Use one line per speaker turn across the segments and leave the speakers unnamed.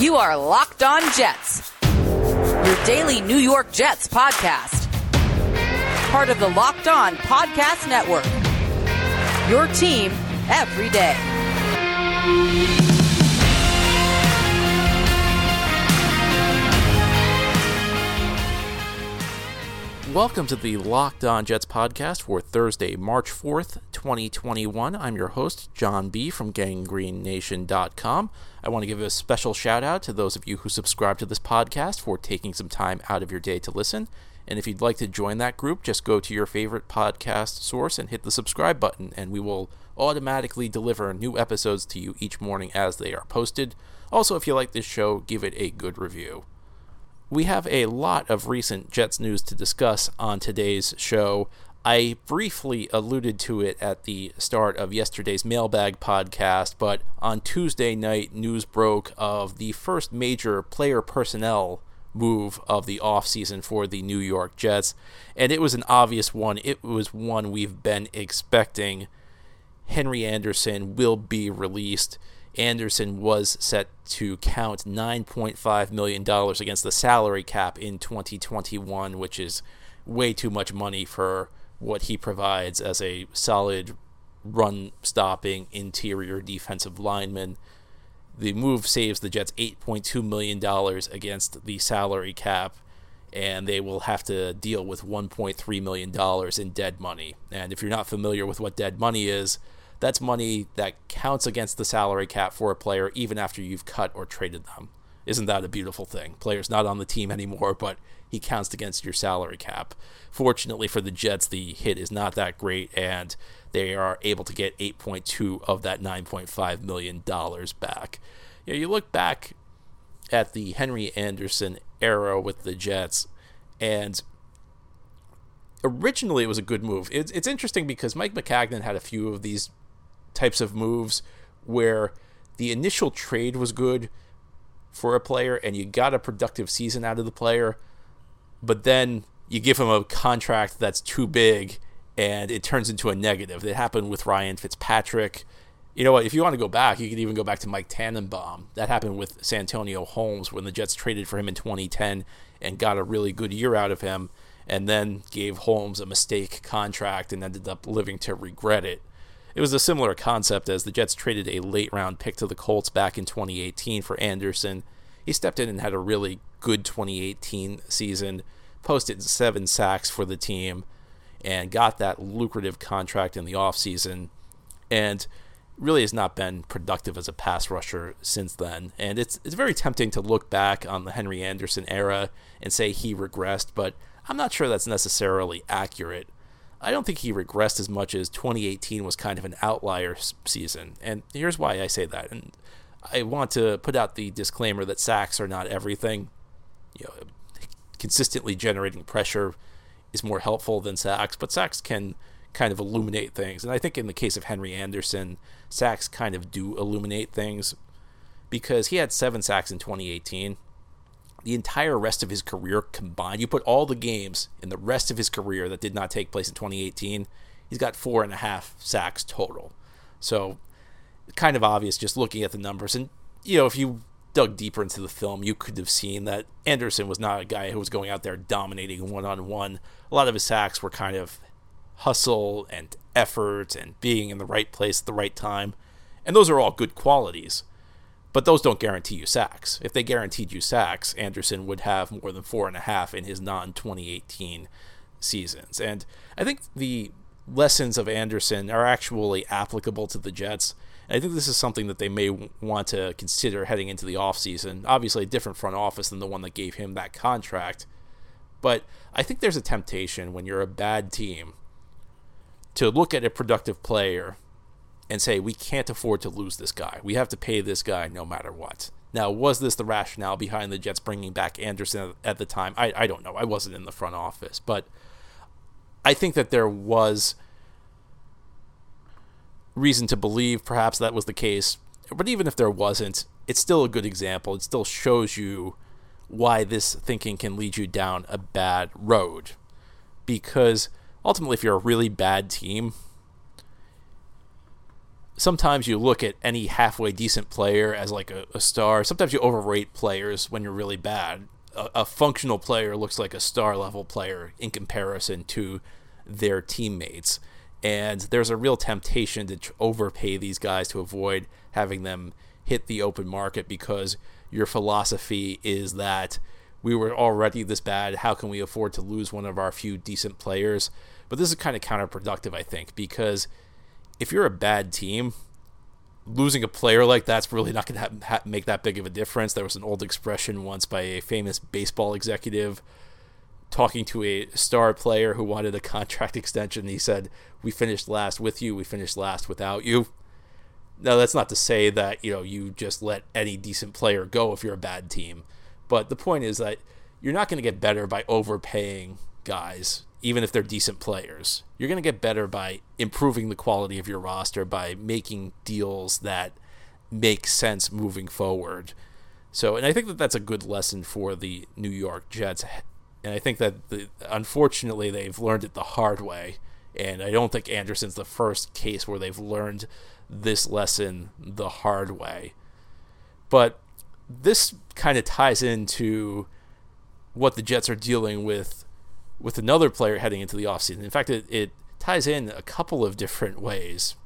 You are Locked On Jets, your daily New York Jets podcast. Part of the Locked On Podcast Network. Your team every day.
Welcome to the Locked On Jets podcast for Thursday, March 4th, 2021. I'm your host, John B. from GangGreenNation.com. I want to give a special shout out to those of you who subscribe to this podcast for taking some time out of your day to listen. And if you'd like to join that group, just go to your favorite podcast source and hit the subscribe button, and we will automatically deliver new episodes to you each morning as they are posted. Also, if you like this show, give it a good review. We have a lot of recent Jets news to discuss on today's show. I briefly alluded to it at the start of yesterday's mailbag podcast, but on Tuesday night, news broke of the first major player personnel move of the offseason for the New York Jets, and it was an obvious one. It was one we've been expecting. Henry Anderson will be released. Anderson was set to count $9.5 million against the salary cap in 2021, which is way too much money for what he provides as a solid run stopping interior defensive lineman. The move saves the Jets $8.2 million against the salary cap, and they will have to deal with $1.3 million in dead money. And if you're not familiar with what dead money is, that's money that counts against the salary cap for a player even after you've cut or traded them. Isn't that a beautiful thing? Player's not on the team anymore, but he counts against your salary cap. Fortunately for the Jets, the hit is not that great, and they are able to get 8.2 of that 9.5 million dollars back. You, know, you look back at the Henry Anderson era with the Jets, and originally it was a good move. It's, it's interesting because Mike Maccagnan had a few of these types of moves where the initial trade was good for a player and you got a productive season out of the player, but then you give him a contract that's too big and it turns into a negative. It happened with Ryan Fitzpatrick. You know what? If you want to go back, you could even go back to Mike Tannenbaum. That happened with Santonio Holmes when the Jets traded for him in 2010 and got a really good year out of him, and then gave Holmes a mistake contract and ended up living to regret it. It was a similar concept as the Jets traded a late round pick to the Colts back in 2018 for Anderson. He stepped in and had a really good 2018 season, posted seven sacks for the team, and got that lucrative contract in the offseason. And really has not been productive as a pass rusher since then. And it's it's very tempting to look back on the Henry Anderson era and say he regressed, but I'm not sure that's necessarily accurate. I don't think he regressed as much as 2018 was kind of an outlier season. And here's why I say that. And I want to put out the disclaimer that sacks are not everything. You know, consistently generating pressure is more helpful than sacks, but sacks can kind of illuminate things. And I think in the case of Henry Anderson, sacks kind of do illuminate things because he had seven sacks in 2018 the entire rest of his career combined, you put all the games in the rest of his career that did not take place in 2018, he's got four and a half sacks total. So, kind of obvious just looking at the numbers. And, you know, if you dug deeper into the film, you could have seen that Anderson was not a guy who was going out there dominating one on one. A lot of his sacks were kind of hustle and effort and being in the right place at the right time. And those are all good qualities. But those don't guarantee you sacks. If they guaranteed you sacks, Anderson would have more than four and a half in his non 2018 seasons. And I think the lessons of Anderson are actually applicable to the Jets. And I think this is something that they may want to consider heading into the offseason. Obviously, a different front office than the one that gave him that contract. But I think there's a temptation when you're a bad team to look at a productive player and say, we can't afford to lose this guy. We have to pay this guy no matter what. Now, was this the rationale behind the Jets bringing back Anderson at the time? I, I don't know. I wasn't in the front office. But I think that there was reason to believe perhaps that was the case. But even if there wasn't, it's still a good example. It still shows you why this thinking can lead you down a bad road. Because ultimately, if you're a really bad team, sometimes you look at any halfway decent player as like a, a star. Sometimes you overrate players when you're really bad. A, a, functional player looks like a star level player in comparison to their teammates. And there's a real temptation to overpay these guys to avoid having them hit the open market because your philosophy is that we were already this bad. How can we afford to lose one of our few decent players? But this is kind of counterproductive, I think, because if you're a bad team, losing a player like that's really not going to ha- make that big of a difference. There was an old expression once by a famous baseball executive talking to a star player who wanted a contract extension. He said, "We finished last with you. We finished last without you." Now that's not to say that you know you just let any decent player go if you're a bad team, but the point is that you're not going to get better by overpaying guys even if they're decent players. You're going to get better by improving the quality of your roster by making deals that make sense moving forward. So, and I think that that's a good lesson for the New York Jets. And I think that the, unfortunately they've learned it the hard way. And I don't think Anderson's the first case where they've learned this lesson the hard way. But this kind of ties into what the Jets are dealing with with another player heading into the offseason. In fact, it, it ties in a couple of different ways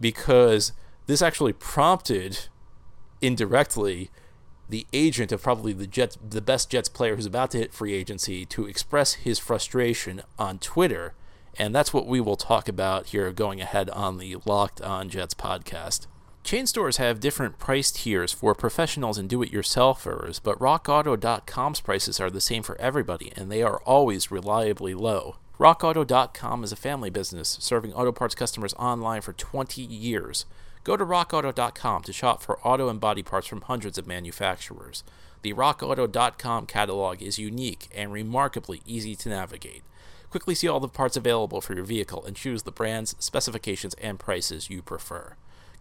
because this actually prompted indirectly the agent of probably the Jets, the best Jets player who's about to hit free agency, to express his frustration on Twitter, and that's what we will talk about here going ahead on the Locked On Jets podcast. Chain stores have different price tiers for professionals and do it yourselfers, but RockAuto.com's prices are the same for everybody, and they are always reliably low. RockAuto.com is a family business serving auto parts customers online for 20 years. Go to RockAuto.com to shop for auto and body parts from hundreds of manufacturers. The RockAuto.com catalog is unique and remarkably easy to navigate. Quickly see all the parts available for your vehicle and choose the brands, specifications, and prices you prefer.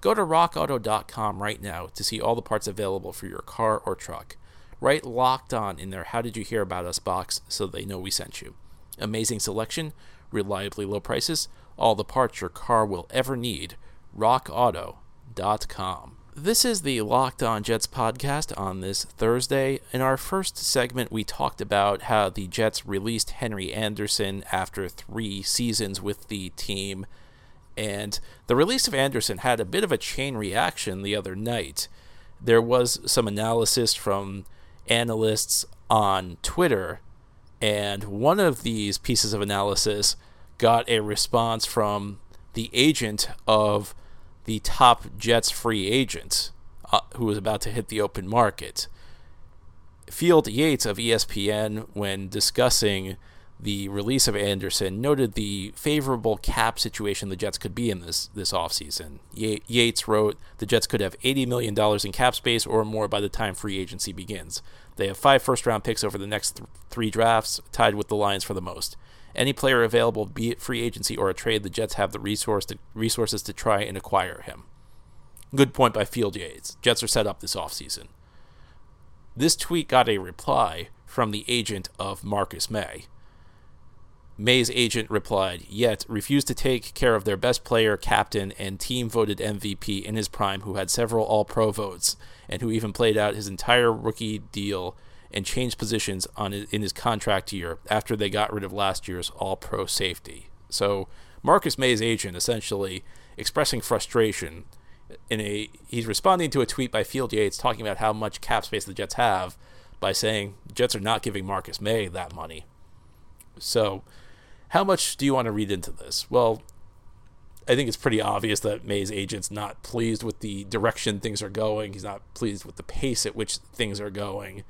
Go to rockauto.com right now to see all the parts available for your car or truck. Write locked on in their How Did You Hear About Us box so they know we sent you. Amazing selection, reliably low prices, all the parts your car will ever need. RockAuto.com. This is the Locked On Jets podcast on this Thursday. In our first segment, we talked about how the Jets released Henry Anderson after three seasons with the team and the release of Anderson had a bit of a chain reaction the other night. There was some analysis from analysts on Twitter, and one of these pieces of analysis got a response from the agent of the top Jets free agent uh, who was about to hit the open market. Field Yates of ESPN, when discussing the release of Anderson noted the favorable cap situation the Jets could be in this this offseason. Yates wrote the Jets could have $80 million in cap space or more by the time free agency begins. They have five first round picks over the next th- three drafts, tied with the Lions for the most. Any player available, be it free agency or a trade, the Jets have the resource to, resources to try and acquire him. Good point by Field Yates. Jets are set up this offseason. This tweet got a reply from the agent of Marcus Maye Maye's agent replied, yet refused to take care of their best player, captain, and team voted MVP in his prime, who had several All Pro votes, and who even played out his entire rookie deal and changed positions on in his contract year after they got rid of last year's All Pro safety. So Marcus Maye's agent essentially expressing frustration in a he's responding to a tweet by Field Yates talking about how much cap space the Jets have by saying Jets are not giving Marcus Maye that money. So how much do you want to read into this? Well, I think it's pretty obvious that Maye's agent's not pleased with the direction things are going. He's not pleased with the pace at which things are going.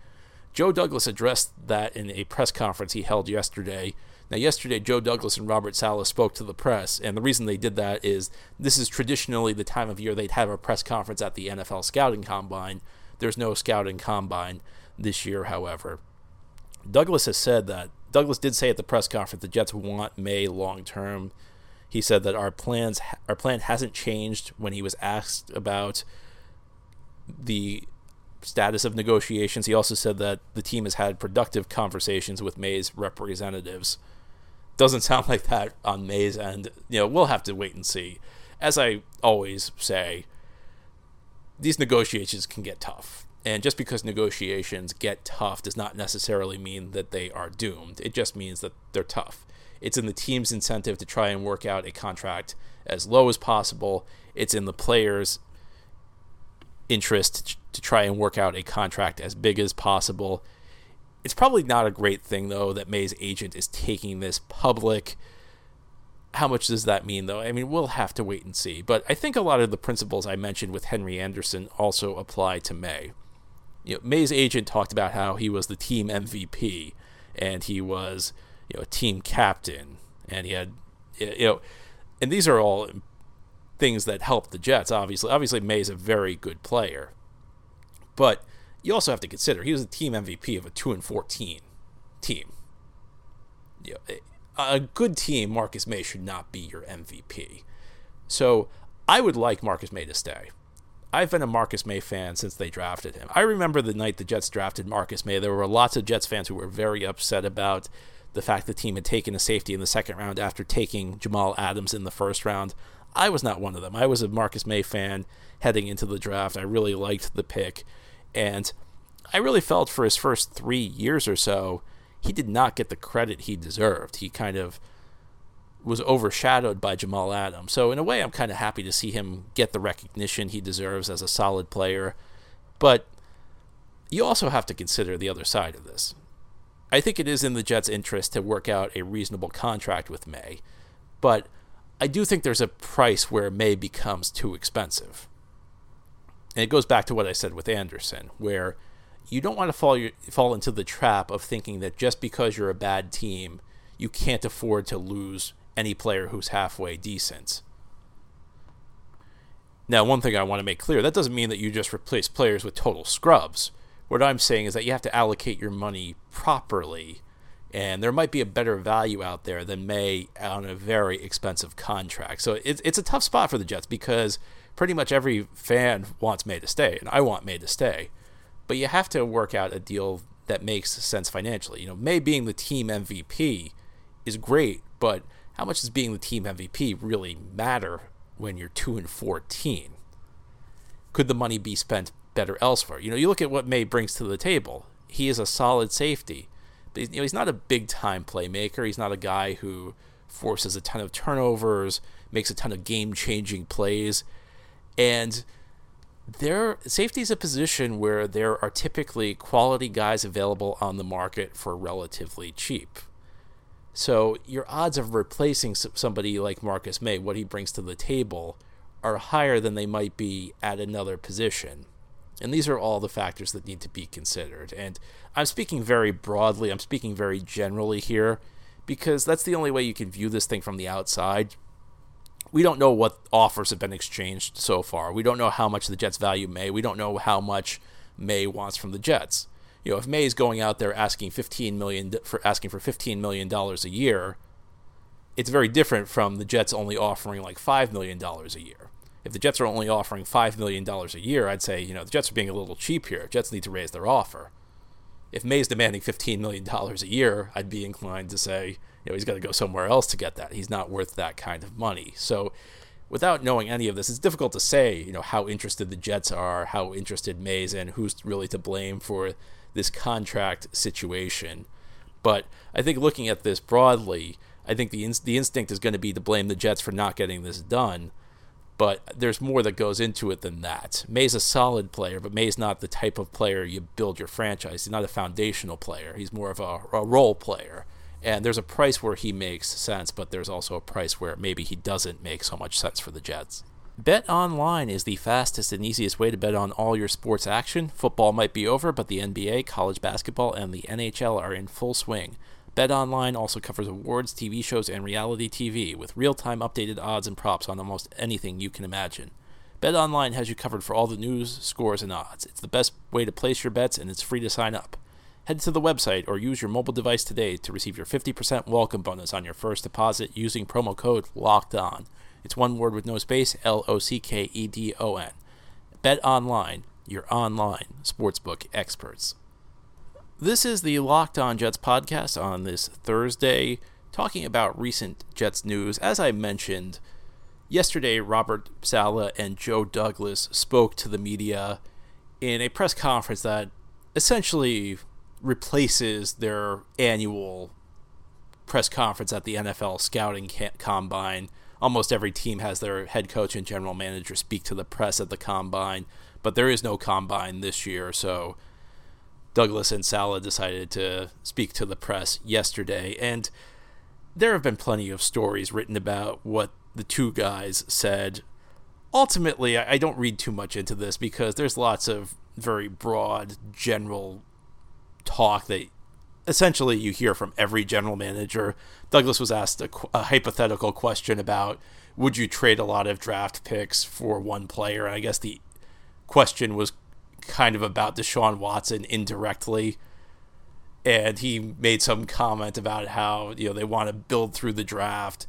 Joe Douglas addressed that in a press conference he held yesterday. Now, yesterday, Joe Douglas and Robert Saleh spoke to the press, and the reason they did that is this is traditionally the time of year they'd have a press conference at the NFL Scouting Combine. There's no Scouting Combine this year, however. Douglas has said that Douglas did say at the press conference the Jets want Maye long term. He said that our plans our plan hasn't changed when he was asked about the status of negotiations. He also said that the team has had productive conversations with Maye's representatives. Doesn't sound like that on Maye's end. You know, we'll have to wait and see. as I always say, these negotiations can get tough. And just because negotiations get tough does not necessarily mean that they are doomed. It just means that they're tough. It's in the team's incentive to try and work out a contract as low as possible. It's in the players' interest to try and work out a contract as big as possible. It's probably not a great thing, though, that Maye's agent is taking this public. How much does that mean, though? I mean, we'll have to wait and see. But I think a lot of the principles I mentioned with Henry Anderson also apply to Maye. You know, Maye's agent talked about how he was the team MVP and he was, you know, a team captain and he had, you know, and these are all things that help the Jets. Obviously, obviously Maye's a very good player, but you also have to consider he was a team MVP of a two and fourteen team. You know, eh, a good team, Marcus Maye should not be your MVP. So I would like Marcus Maye to stay. I've been a Marcus Maye fan since they drafted him. I remember the night the Jets drafted Marcus Maye. There were lots of Jets fans who were very upset about the fact the team had taken a safety in the second round after taking Jamal Adams in the first round. I was not one of them. I was a Marcus Maye fan heading into the draft. I really liked the pick. And I really felt for his first three years or so, he did not get the credit he deserved. He kind of was overshadowed by Jamal Adams. So, in a way, I'm kind of happy to see him get the recognition he deserves as a solid player. But you also have to consider the other side of this. I think it is in the Jets' interest to work out a reasonable contract with Maye, but I do think there's a price where Maye becomes too expensive. And it goes back to what I said with Anderson, where you don't want to fall fall into the trap of thinking that just because you're a bad team, you can't afford to lose any player who's halfway decent. Now, one thing I want to make clear that doesn't mean that you just replace players with total scrubs. What I'm saying is that you have to allocate your money properly and there might be a better value out there than Maye on a very expensive contract. So it's it's a tough spot for the Jets because pretty much every fan wants Maye to stay, and I want Maye to stay, but you have to work out a deal that makes sense financially. You know, Maye being the team MVP is great, but how much does being the team MVP really matter when you're two and fourteen? Could the money be spent better elsewhere? You know, you look at what Maye brings to the table. He is a solid safety but you know, he's not a big time playmaker. He's not a guy who forces a ton of turnovers, makes a ton of game changing plays. And there safety is a position where there are typically quality guys available on the market for relatively cheap. So your odds of replacing somebody like Marcus Maye, what he brings to the table, are higher than they might be at another position. And these are all the factors that need to be considered. And I'm speaking very broadly, I'm speaking very generally here, because that's the only way you can view this thing from the outside. We don't know what offers have been exchanged so far. We don't know how much the Jets value Maye. We don't know how much Maye wants from the Jets. You know, if Maye is going out there asking 15 million for asking for 15 million dollars a year, it's very different from the Jets only offering like 5 million dollars a year if the Jets are only offering $5 million a year, I'd say, you know, the Jets are being a little cheap here. Jets need to raise their offer. If Maye's demanding $15 million a year, I'd be inclined to say, you know, he's got to go somewhere else to get that. He's not worth that kind of money. So, without knowing any of this, it's difficult to say, you know, how interested the Jets are, how interested Maye's and who's really to blame for this contract situation. But I think looking at this broadly, I think the in- the instinct is going to be to blame the Jets for not getting this done but there's more that goes into it than that. Maye's a solid player, but Maye's not the type of player you build your franchise. He's not a foundational player. He's more of a, a role player. And there's a price where he makes sense, but there's also a price where maybe he doesn't make so much sense for the Jets. Bet online is the fastest and easiest way to bet on all your sports action. Football might be over, but the NBA, college basketball, and the NHL are in full swing. BetOnline also covers awards, TV shows, and reality TV with real time updated odds and props on almost anything you can imagine. BetOnline has you covered for all the news, scores, and odds. It's the best way to place your bets, and it's free to sign up. Head to the website or use your mobile device today to receive your 50% welcome bonus on your first deposit using promo code LOCKED ON. It's one word with no space L O C K E D O N. Bet Online, your online sportsbook experts. This is the Locked On Jets podcast on this Thursday, talking about recent Jets news. As I mentioned, Yesterday, Robert Saleh and Joe Douglas spoke to the media in a press conference that essentially replaces their annual press conference at the NFL scouting combine. Almost every team has their head coach and general manager speak to the press at the combine, but there is no combine this year, so Douglas and Saleh decided to speak to the press yesterday. And there have been plenty of stories written about what the two guys said. Ultimately, I don't read too much into this because there's lots of very broad, general talk that essentially you hear from every general manager. Douglas was asked a, a, hypothetical question about would you trade a lot of draft picks for one player? And I guess the question was kind of about Deshaun Watson indirectly. And he made some comment about how, you know, they want to build through the draft.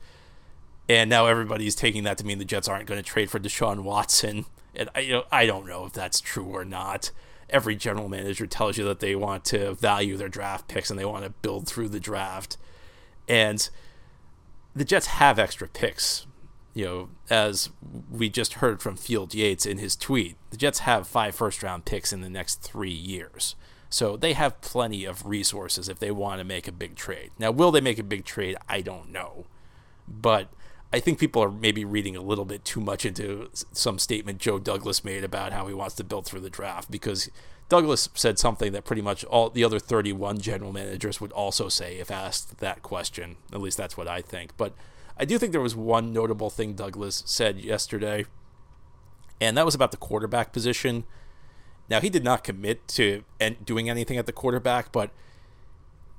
And now everybody's taking that to mean the Jets aren't going to trade for Deshaun Watson. And I, you know, I don't know if that's true or not every general manager tells you that they want to value their draft picks and they want to build through the draft. And the Jets have extra picks. You know, as we just heard from Field Yates in his tweet, the Jets have five first round picks in the next three years. So they have plenty of resources if they want to make a big trade. Now, will they make a big trade? I don't know. But I think people are maybe reading a little bit too much into some statement Joe Douglas made about how he wants to build through the draft because Douglas said something that pretty much all the other 31 general managers would also say if asked that question. At least that's what I think. But I do think there was one notable thing Douglas said yesterday, and that was about the quarterback position. Now, he did not commit to doing anything at the quarterback, but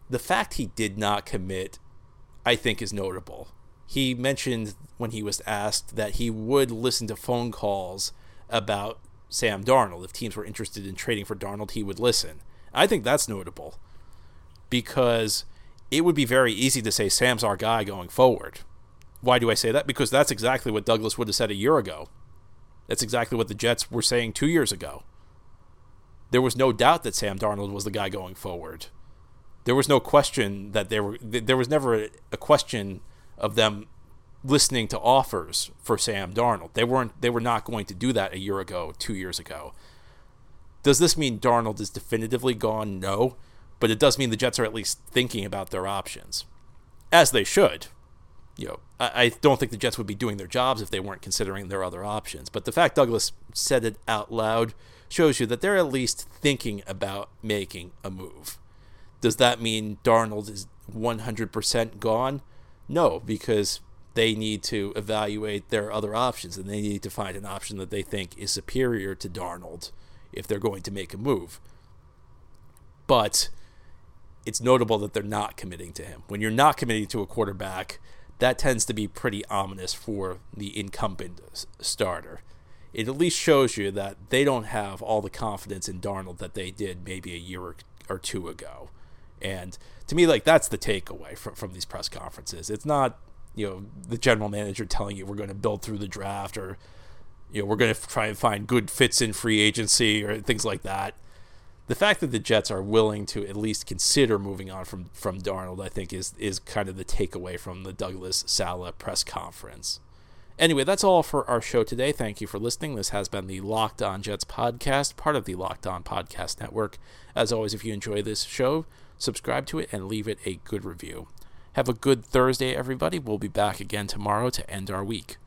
the fact he did not commit, I think, is notable he mentioned when he was asked that he would listen to phone calls about Sam Darnold. If teams were interested in trading for Darnold, he would listen. I think that's notable because it would be very easy to say Sam's our guy going forward. Why do I say that? Because that's exactly what Douglas would have said a year ago. That's exactly what the Jets were saying two years ago. There was no doubt that Sam Darnold was the guy going forward. There was no question that there were. There was never a question of them listening to offers for Sam Darnold. They weren't they were not going to do that a year ago, 2 years ago. Does this mean Darnold is definitively gone? No, but it does mean the Jets are at least thinking about their options. As they should. You know, I, I don't think the Jets would be doing their jobs if they weren't considering their other options. But the fact Douglas said it out loud shows you that they're at least thinking about making a move. Does that mean Darnold is 100% gone? No, because they need to evaluate their other options and they need to find an option that they think is superior to Darnold if they're going to make a move. But it's notable that they're not committing to him. When you're not committing to a quarterback, that tends to be pretty ominous for the incumbent starter. It at least shows you that they don't have all the confidence in Darnold that they did maybe a year or two ago. And to me, like that's the takeaway from, from these press conferences. It's not, you know, the general manager telling you we're going to build through the draft or, you know, we're going to try and find good fits in free agency or things like that. The fact that the Jets are willing to at least consider moving on from from Darnold, I think, is is kind of the takeaway from the Douglas Saleh press conference. Anyway, that's all for our show today. Thank you for listening. This has been the Locked On Jets podcast, part of the Locked On Podcast Network. As always, if you enjoy this show, subscribe to it, and leave it a good review. Have a good Thursday, everybody. We'll be back again tomorrow to end our week.